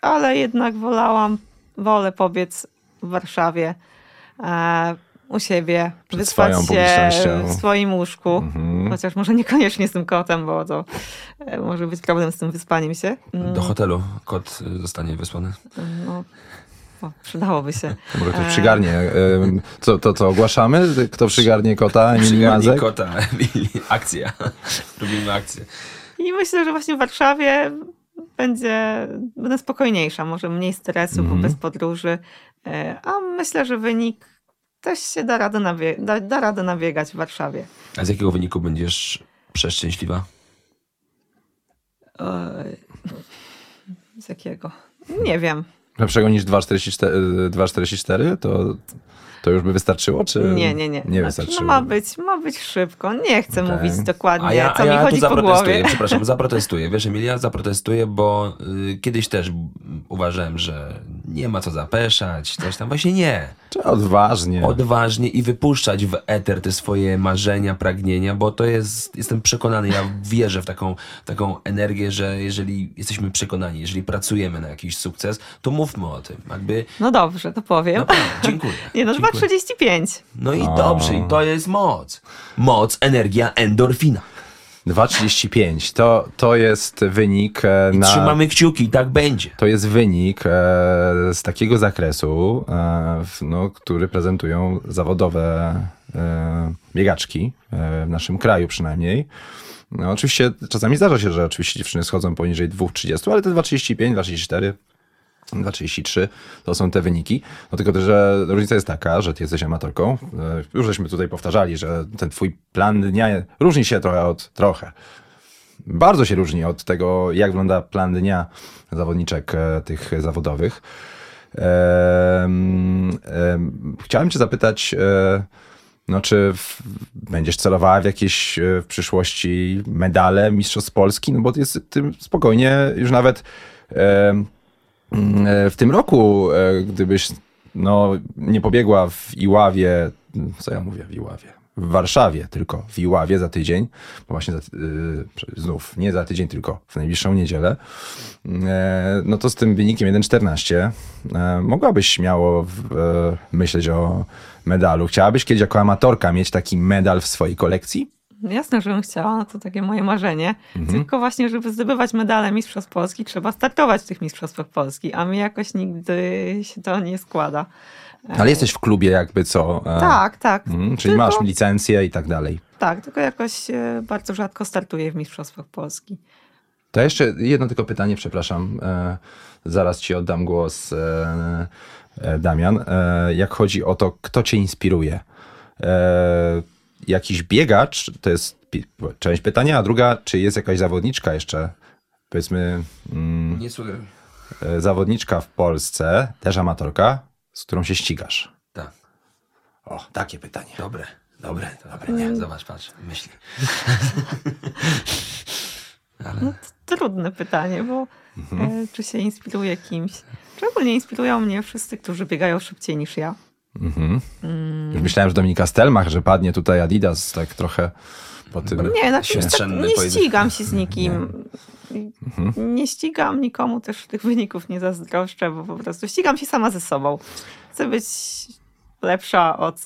ale jednak wolałam, wolę pobiec w Warszawie. E, u siebie, Przed wyspać się w swoim łóżku, mhm. chociaż może niekoniecznie z tym kotem, bo to e, może być problem z tym wyspaniem się. Mm. Do hotelu kot y, zostanie wysłany. No. O, przydałoby się. Może ktoś przygarnie. Co, to co, ogłaszamy? Kto przygarnie kota? Przygarnie kota. Akcja. Robimy akcję. I myślę, że właśnie w Warszawie będzie, będę spokojniejsza, może mniej stresu, mm -hmm. bo bez podróży. E, a myślę, że wynik też się da radę, nawie- da, da radę nabiegać w Warszawie. A z jakiego wyniku będziesz przeszczęśliwa? z jakiego? Nie wiem. Lepszego niż 2,44? To to już by wystarczyło, czy nie, nie, nie. Nie znaczy, wystarczyło. No ma być, ma być szybko. Nie chcę okay. mówić dokładnie, a ja, co a ja mi chodzi tu zaprotestuję, po przepraszam, zaprotestuję. Wiesz, Emilia, zaprotestuję, bo y, kiedyś też uważałem, że nie ma co zapeszać, coś tam. Właśnie nie. Czy odważnie. Odważnie i wypuszczać w eter te swoje marzenia, pragnienia, bo to jest, jestem przekonany, ja wierzę w taką, taką energię, że jeżeli jesteśmy przekonani, jeżeli pracujemy na jakiś sukces, to mówmy o tym. Jakby... No dobrze, to powiem. No, dziękuję. Nie, no, 2,35. No i dobrze, i to jest moc. Moc, energia, endorfina. 2,35 to, to jest wynik e, I na. Trzymamy kciuki, tak będzie. To jest wynik e, z takiego zakresu, e, no, który prezentują zawodowe biegaczki w naszym kraju przynajmniej. No, oczywiście czasami zdarza się, że oczywiście dziewczyny schodzą poniżej 2,30, ale te 2,35, 2,34 2,33 to są te wyniki. No tylko, że różnica jest taka, że ty jesteś amatorką. E, Już żeśmy tutaj powtarzali, że ten twój plan dnia różni się trochę od trochę. Bardzo się różni od tego, jak wygląda plan dnia zawodniczek e, tych zawodowych. Em, em, Chciałem cię zapytać, e, no czy w, będziesz celowała w jakieś w przyszłości medale Mistrzostw Polski? No bo jest tym spokojnie już nawet W tym roku, e, gdybyś no, nie pobiegła w Iławie, co ja mówię w Iławie? W Warszawie, tylko w Iławie za tydzień, bo właśnie za, ty- y, znów nie za tydzień, tylko w najbliższą niedzielę, e, no to z tym wynikiem 1,14 e, mogłabyś śmiało e, myśleć o medalu. Chciałabyś kiedyś jako amatorka mieć taki medal w swojej kolekcji? Jasne, żebym chciała, no to takie moje marzenie. Tylko właśnie, żeby zdobywać medale Mistrzostw Polski, trzeba startować w tych Mistrzostwach Polski, a mi jakoś nigdy się to nie składa. Ale jesteś w klubie jakby co? e, Tak, tak. mhm, czyli Tylko- masz licencję i tak dalej. Tak, tylko jakoś e, bardzo rzadko startuję w Mistrzostwach Polski. To jeszcze jedno tylko pytanie, przepraszam. E, zaraz ci oddam głos, Damian. Jak chodzi o to, kto cię inspiruje? Jakiś biegacz, to jest część pytania, a druga, czy jest jakaś zawodniczka jeszcze, powiedzmy, mm, Nie słuchaj. e, zawodniczka w Polsce, też amatorka, z którą się ścigasz? Tak. O, takie pytanie. Dobre, dobre, dobre. Nie, zobacz, patrz, myśli. No, to trudne pytanie, bo Mhm. e, czy się inspiruję kimś? Szczególnie inspirują mnie wszyscy, którzy biegają szybciej niż ja. Już myślałem, że Dominika Stelmach, że padnie tutaj Adidas tak trochę po tym. Nie, na tak nie ścigam się z nikim. Mhm. Nie ścigam nikomu, też tych wyników nie zazdroszczę, bo po prostu ścigam się sama ze sobą. Chcę być lepsza od,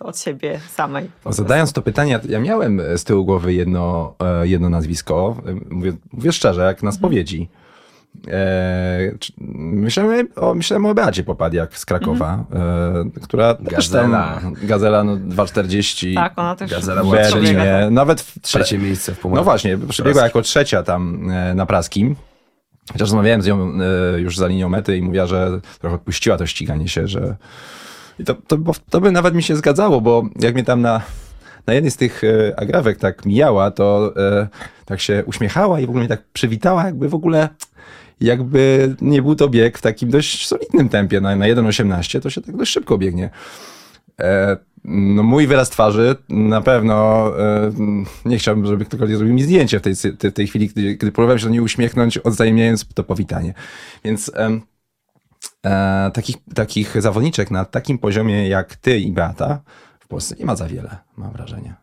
od siebie samej. Zadając to pytanie, ja- miałem z tyłu głowy jedno, e, jedno nazwisko. Mówię, mówię szczerze, jak na spowiedzi. E, myślałem, o, myślałem o Beacie Popadiak z Krakowa, e, która też tam, Gazela. Gazela no, 2,40 Tak, ona też Gazela w. Berlinie. Nawet w Trzecie miejsce w pomocy. No właśnie, przebiegła jako trzecia tam e, na praskim. Chociaż rozmawiałem z nią już za linią mety i mówiła, że trochę odpuściła to ściganie się, że... I to, to, bo to by nawet mi się zgadzało, bo jak mnie tam na, na jednej z tych agrawek tak mijała, to e, tak się uśmiechała i w ogóle mnie tak przywitała, jakby w ogóle jakby nie był to bieg w takim dość solidnym tempie. Na, na 1,18 to się tak dość szybko biegnie. E, no mój wyraz twarzy na pewno e, nie chciałbym, żeby ktokolwiek zrobił mi zdjęcie w tej, sy- tej, chwili, gdy, gdy próbowałem się do niej uśmiechnąć, odzajemniając to powitanie. Więc em, e, takich, takich zawodniczek na takim poziomie jak ty i Beata w Polsce nie ma za wiele, mam wrażenie.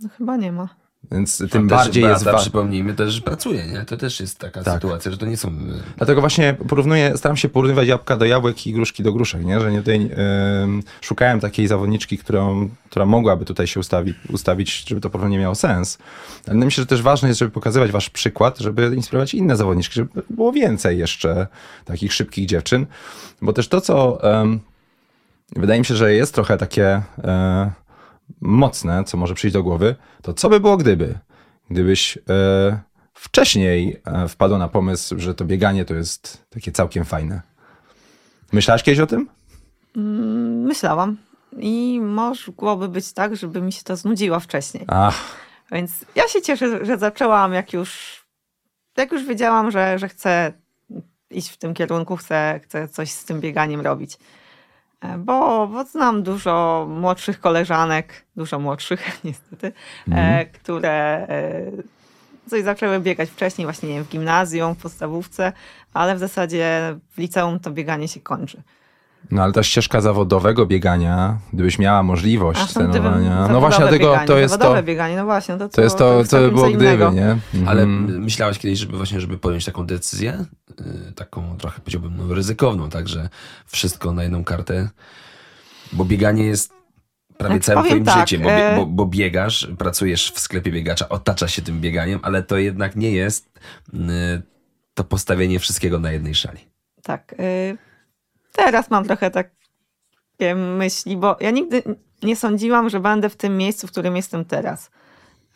No, chyba nie ma. Więc A tym bardziej jest... Wa- Przypomnijmy też, że pracuje, nie? To też jest taka Tak. sytuacja, że to nie są... y, Dlatego właśnie porównuję, staram się porównywać jabłka do jabłek i gruszki do gruszek, nie? że nie tutaj em, szukałem takiej zawodniczki, którą, która mogłaby tutaj się ustawi, ustawić, żeby to porównanie miało sens. Ale myślę, że też ważne jest, żeby pokazywać wasz przykład, żeby inspirować inne zawodniczki, żeby było więcej jeszcze takich szybkich dziewczyn, bo też to, co em, wydaje mi się, że jest trochę takie e, mocne, co może przyjść do głowy, to co by było gdyby? Gdybyś e, wcześniej e, wpadła na pomysł, że to bieganie to jest takie całkiem fajne. Myślałaś kiedyś o tym? Myślałam. I mogłoby być tak, żeby mi się to znudziło wcześniej. Ach, Więc ja się cieszę, że zaczęłam, jak już, jak już wiedziałam, że, że chcę iść w tym kierunku, chcę, chcę coś z tym bieganiem robić. E, Bo, bo znam dużo młodszych koleżanek, dużo młodszych niestety, e, które e, coś zaczęły biegać wcześniej, właśnie nie wiem, w gimnazjum, w podstawówce, ale w zasadzie w liceum to bieganie się kończy. No ale ta ścieżka zawodowego biegania, gdybyś miała możliwość A, są trenowania. No właśnie, dlatego bieganie, to jest to, zawodowe bieganie, no właśnie, no to, to jest to, co by było gdyby, innego. nie? Ale Mhm. myślałaś kiedyś, żeby właśnie, żeby podjąć taką decyzję, y, taką trochę powiedziałbym no, ryzykowną, tak, że wszystko na jedną kartę, bo bieganie jest prawie Znaczy, całym twoim tak, życiem, bo, bie, e- bo, bo biegasz, pracujesz w sklepie biegacza, otaczasz się tym bieganiem, ale to jednak nie jest y, to postawienie wszystkiego na jednej szali. Tak. y, Teraz mam trochę takie myśli, bo ja nigdy nie sądziłam, że będę w tym miejscu, w którym jestem teraz.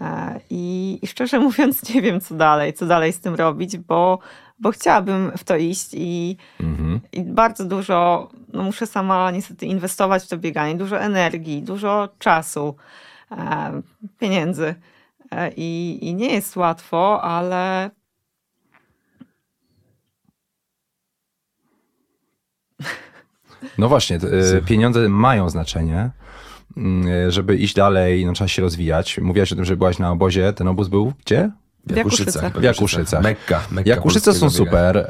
E, I, I szczerze mówiąc, nie wiem, co dalej, co dalej z tym robić, bo, bo chciałabym w to iść i, Mhm. i bardzo dużo, no muszę sama niestety inwestować w to bieganie, dużo energii, dużo czasu, e, pieniędzy. E, I, I nie jest łatwo, ale No właśnie, e, pieniądze mają znaczenie. Mm, e, Żeby iść dalej, no, trzeba się rozwijać. Mówiłaś o tym, że byłaś na obozie. Ten obóz był gdzie? W Jakuszycach. W Jakuszycach. Mekka. Mekka Jakuszyce są super.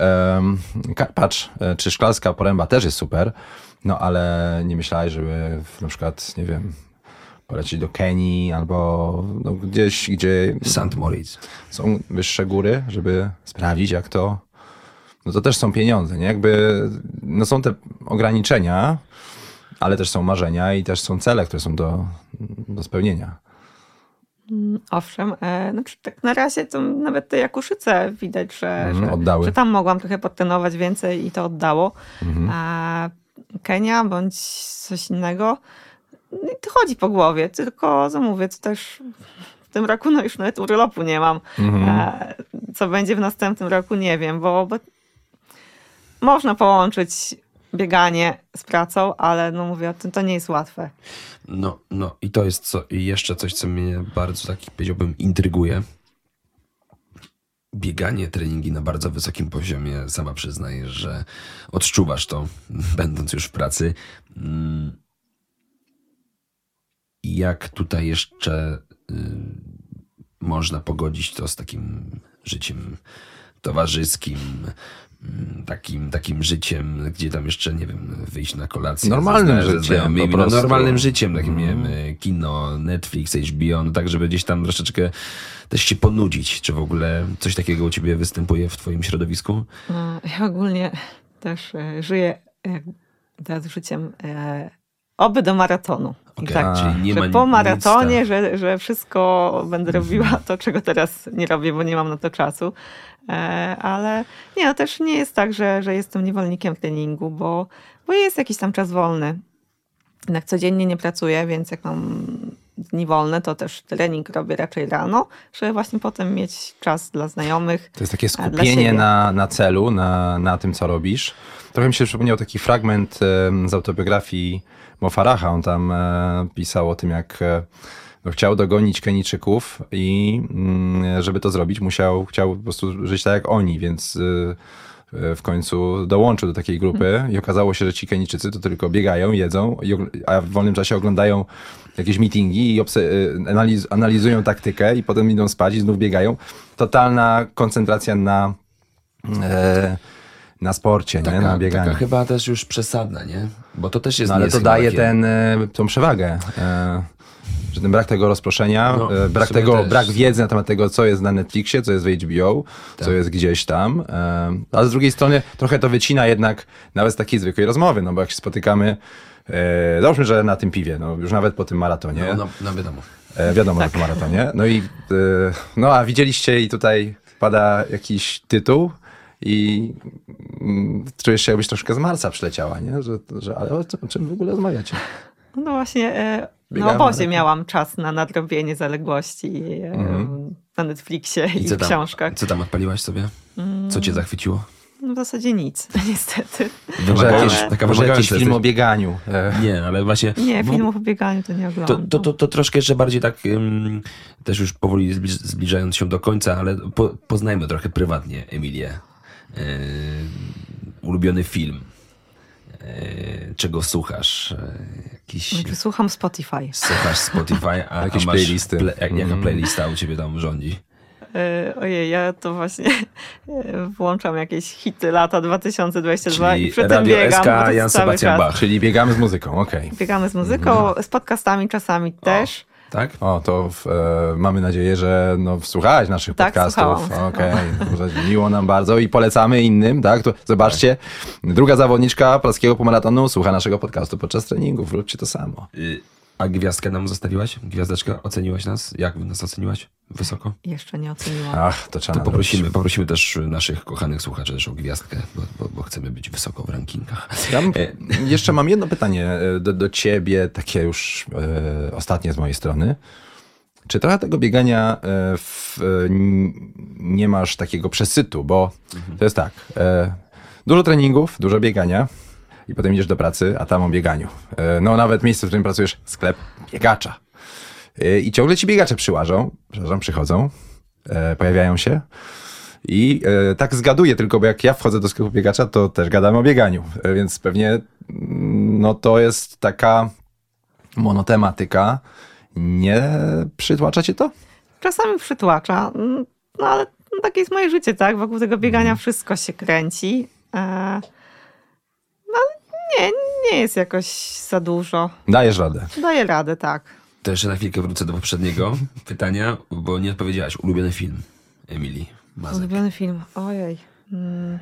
Patrz, e, czy szklarska poręba też jest super. No ale nie myślałeś, żeby na przykład, nie wiem, polecieć do Kenii albo no, gdzieś, gdzie St. Moritz. są wyższe góry, żeby sprawdzić, jak to. No to też są pieniądze, nie? Jakby, no są te ograniczenia, ale też są marzenia i też są cele, które są do, do spełnienia. Owszem, e, znaczy tak na razie to nawet te Jakuszyce widać, że, Mhm, że, oddały. że tam mogłam trochę podtrenować więcej i to oddało. Mhm. A Kenia bądź coś innego, no to chodzi po głowie, tylko co mówię, to też w tym roku no już nawet urlopu nie mam. E, Co będzie w następnym roku nie wiem, bo, bo można połączyć bieganie z pracą, ale no mówię o tym, to nie jest łatwe. No, no i to jest co, i jeszcze coś, co mnie bardzo taki powiedziałbym intryguje. Bieganie, treningi na bardzo wysokim poziomie, sama przyznajesz, że odczuwasz to, będąc już w pracy. Mm. Jak tutaj jeszcze y, można pogodzić to z takim życiem towarzyskim, takim, takim życiem, gdzie tam jeszcze, nie wiem, wyjść na kolację. Normalnym ze ze życiem, po no, prostu. normalnym życiem, takim, nie wiem, y, kino, Netflix, HBO, no tak, żeby gdzieś tam troszeczkę też się ponudzić. Czy w ogóle coś takiego u ciebie występuje w twoim środowisku? No, Ja ogólnie też e, żyję teraz życiem oby do maratonu. Okej, tak, czyli nie że po maratonie, że, że wszystko będę robiła to, czego teraz nie robię, bo nie mam na to czasu. E, ale nie, no też nie jest tak, że, że jestem niewolnikiem treningu, bo, bo jest jakiś tam czas wolny. Jednak codziennie nie pracuję, więc jak mam dni wolne, to też trening robię raczej rano, żeby właśnie potem mieć czas dla znajomych. To jest takie a, dla skupienie na, na celu, na, na tym, co robisz. Trochę mi się przypomniał taki fragment z autobiografii Mo Faraha. On tam e, pisał o tym, jak e, no, chciał dogonić Kenijczyków i mm, żeby to zrobić, musiał, chciał po prostu żyć tak jak oni, więc e, e, w końcu dołączył do takiej grupy i okazało się, że ci Kenijczycy to tylko biegają, jedzą, a w wolnym czasie oglądają jakieś meetingi i e, analiz- analizują taktykę i potem idą spać i znów biegają. Totalna koncentracja na, e, na sporcie, nie? na bieganiu. taka chyba też już przesadna, nie? Bo to też jest No, ale to daje ten, e, tą przewagę. e, Że ten brak tego rozproszenia, No, e, brak tego, też. brak wiedzy na temat tego, co jest na Netflixie, co jest w HBO, Tak. co jest gdzieś tam. Ale z drugiej strony trochę to wycina jednak nawet z takiej zwykłej rozmowy, no bo jak się spotykamy, załóżmy, że na tym piwie, no już nawet po tym maratonie, No, no, no wiadomo. Wiadomo, na maratonie. No i no a widzieliście i tutaj pada jakiś tytuł i mm, czujesz się jakbyś troszkę z Marsa przyleciała, nie? Że, że, ale o, czym- w ogóle rozmawiacie? No właśnie, e, na Biegałem obozie miałam czas na nadrobienie zaległości Mhm. na Netflixie i, I co w tam, książkach. co tam odpaliłaś sobie? Co cię zachwyciło? No w zasadzie nic, niestety. Jakiś, taka może jakiś film o bieganiu. E, Nie, ale właśnie... Nie, filmów o bieganiu to nie To, oglądam. to, to, to troszkę jeszcze bardziej tak, ym, też już powoli zbliż, zbliżając się do końca, ale po, poznajmy trochę prywatnie Emilię. Yy, ulubiony film. Yy, czego słuchasz? Yy, jakiś... Znaczy, Słucham Spotify. Słuchasz Spotify, a, Jakieś a masz playlisty. Ple, jak, jaka Mhm. playlista u ciebie tam rządzi? E, Ojej, ja to właśnie e, włączam jakieś hity lata 2022 Czyli i przy tym biegam SK, Jan Sebastian. Bach. czyli biegamy z muzyką, okej. Biegamy z muzyką, z podcastami czasami też. Tak? O, to w, e, mamy nadzieję, że no, słuchałeś naszych Tak, podcastów. Okej, Dobrze, miło nam bardzo i polecamy innym, tak? To, zobaczcie, druga zawodniczka polskiego pomaratonu słucha naszego podcastu podczas treningów. Róbcie to samo. Yy, a gwiazdkę nam zostawiłaś? Gwiazdeczka? Oceniłaś nas? Jak nas oceniłaś? Wysoko? Jeszcze nie oceniłam. Ach, to trzeba To poprosimy, poprosimy też naszych kochanych słuchaczy też o gwiazdkę, bo, bo, bo chcemy być wysoko w rankingach. Ja E, jeszcze mam jedno pytanie e, do, do ciebie, takie już e, ostatnie z mojej strony. Czy trochę tego biegania e, w, e, nie masz takiego przesytu, bo to jest tak, e, dużo treningów, dużo biegania i potem idziesz do pracy, a tam o bieganiu. E, No nawet miejsce, w którym pracujesz, sklep biegacza. E, I ciągle ci biegacze przyłażą, przepraszam, przychodzą, e, pojawiają się. I e, tak zgaduję tylko, bo jak ja wchodzę do sklepu biegacza, to też gadamy o bieganiu. Więc pewnie mm, no to jest taka monotematyka. Nie przytłacza cię to? Czasami przytłacza, mm, no ale takie jest moje życie, tak? Wokół tego biegania Mhm. wszystko się kręci. No ale nie, nie jest jakoś za dużo. Dajesz radę. Daję radę, tak. To jeszcze na chwilkę wrócę do poprzedniego pytania, bo nie odpowiedziałaś. Ulubiony film Emilii Mazek. Ulubiony film. Ojej. Mm.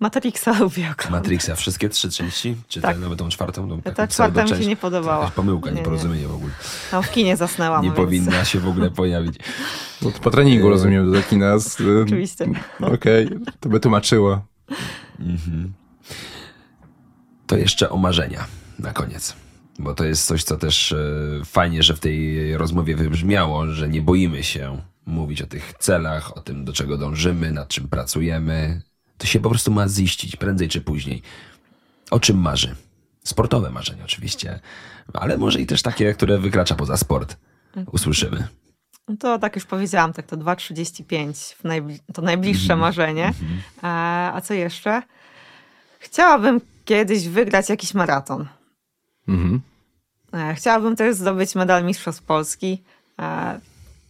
Matrixa lubię oglądać. Matrixa, wszystkie trzy części? Czy Tak. nawet tą czwartą? Tą taką Ta czwarta mi się nie podobała. Jakaś pomyłka, Nie, nie. nieporozumienie w ogóle. Tam w kinie zasnęłam. Nie więc... powinna się w ogóle pojawić. No po treningu rozumiem do kina. Z, y, Oczywiście. Okej, to by tłumaczyło. To jeszcze o marzenia na koniec. Bo to jest coś, co też e, fajnie, że w tej rozmowie wybrzmiało, że nie boimy się mówić o tych celach, o tym, do czego dążymy, nad czym pracujemy. To się po prostu ma ziścić prędzej czy później. O czym marzy? Sportowe marzenia oczywiście, ale może i też takie, które wykracza poza sport. Usłyszymy. No To tak już powiedziałam, tak to 2,35 w najbli- to najbliższe marzenie. E, a co jeszcze? Chciałabym kiedyś wygrać jakiś maraton. Mhm. E, Chciałabym też zdobyć medal Mistrzostw Polski. E,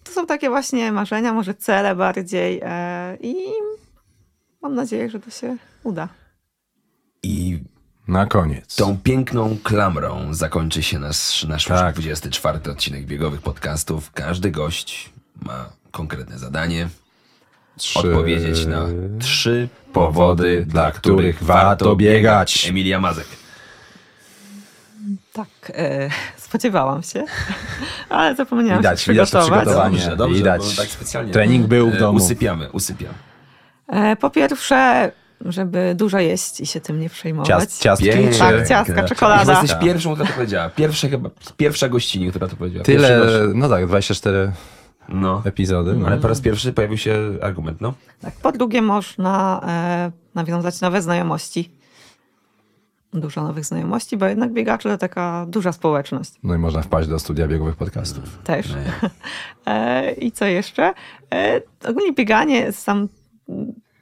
To są takie właśnie marzenia, może cele bardziej e, i mam nadzieję, że to się uda. I Na koniec. Tą piękną klamrą zakończy się nasz, nasz Tak. 24 odcinek biegowych podcastów. Każdy gość ma konkretne zadanie. Trzy Odpowiedzieć na trzy powody, dla których warto biegać. Emilia Mazek. Tak, e, spodziewałam się, ale zapomniałam Widać, się widać to przygotowanie. Dobrze, dobrze, Widać. bo tak specjalnie. Trening był w E, domu. Usypiamy, usypiam. E, Po pierwsze, żeby dużo jeść i się tym nie przejmować. Ciast, ciastki Pięknie. czy... Tak, ciastka, czekolada. Chyba jesteś pierwszą, która to powiedziała. Pierwsza chyba, pierwsza gościni, która to powiedziała. Tyle, Pierwszy no tak, 24 No. epizody. No. Ale po raz pierwszy pojawił się argument, no. Tak, po drugie można e, nawiązać nowe znajomości. Dużo nowych znajomości, bo jednak biegacze to taka duża społeczność no i można wpaść do studia biegowych podcastów. też. Nie. E, I co jeszcze? E, ogólnie bieganie, sam,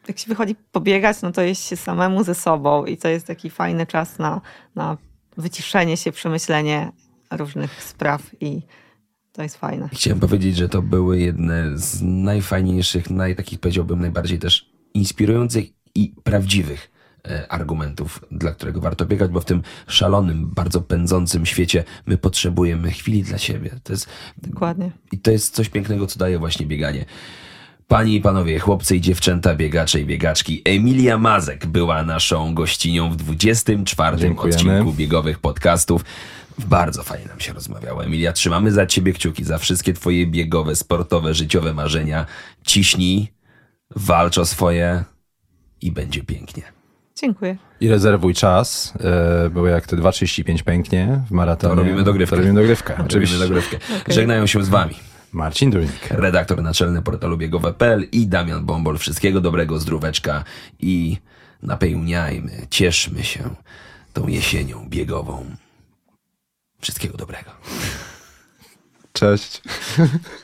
jak się wychodzi pobiegać, no to jest się samemu ze sobą i to jest taki fajny czas na, na wyciszenie się, przemyślenie różnych spraw i to jest fajne. Chciałem powiedzieć, że to były jedne z najfajniejszych, naj, takich powiedziałbym najbardziej też inspirujących i prawdziwych argumentów, dla którego warto biegać, bo w tym szalonym, bardzo pędzącym świecie my potrzebujemy chwili dla siebie. To jest, Dokładnie. I to jest coś pięknego, co daje właśnie bieganie. Panie i panowie, chłopcy i dziewczęta, biegacze i biegaczki, Emilia Mazek była naszą gościnią w 24 Dziękujemy. odcinku biegowych podcastów. Bardzo fajnie nam się rozmawiało. Emilia, trzymamy za ciebie kciuki, za wszystkie twoje biegowe, sportowe, życiowe marzenia. Ciśnij, walcz o swoje i będzie pięknie. Dziękuję. I rezerwuj czas, e, bo jak te 2.35 pęknie w maratonie, To robimy dogrywkę. To robimy dogrywkę, oczywiście. Robimy dogrywkę. Okej. Żegnają się z wami. Marcin Dulnik. redaktor naczelny portalu biegowe.pl i Damian Bombol. Wszystkiego dobrego, zdróweczka i napełniajmy, cieszmy się tą jesienią biegową. Wszystkiego dobrego. Cześć.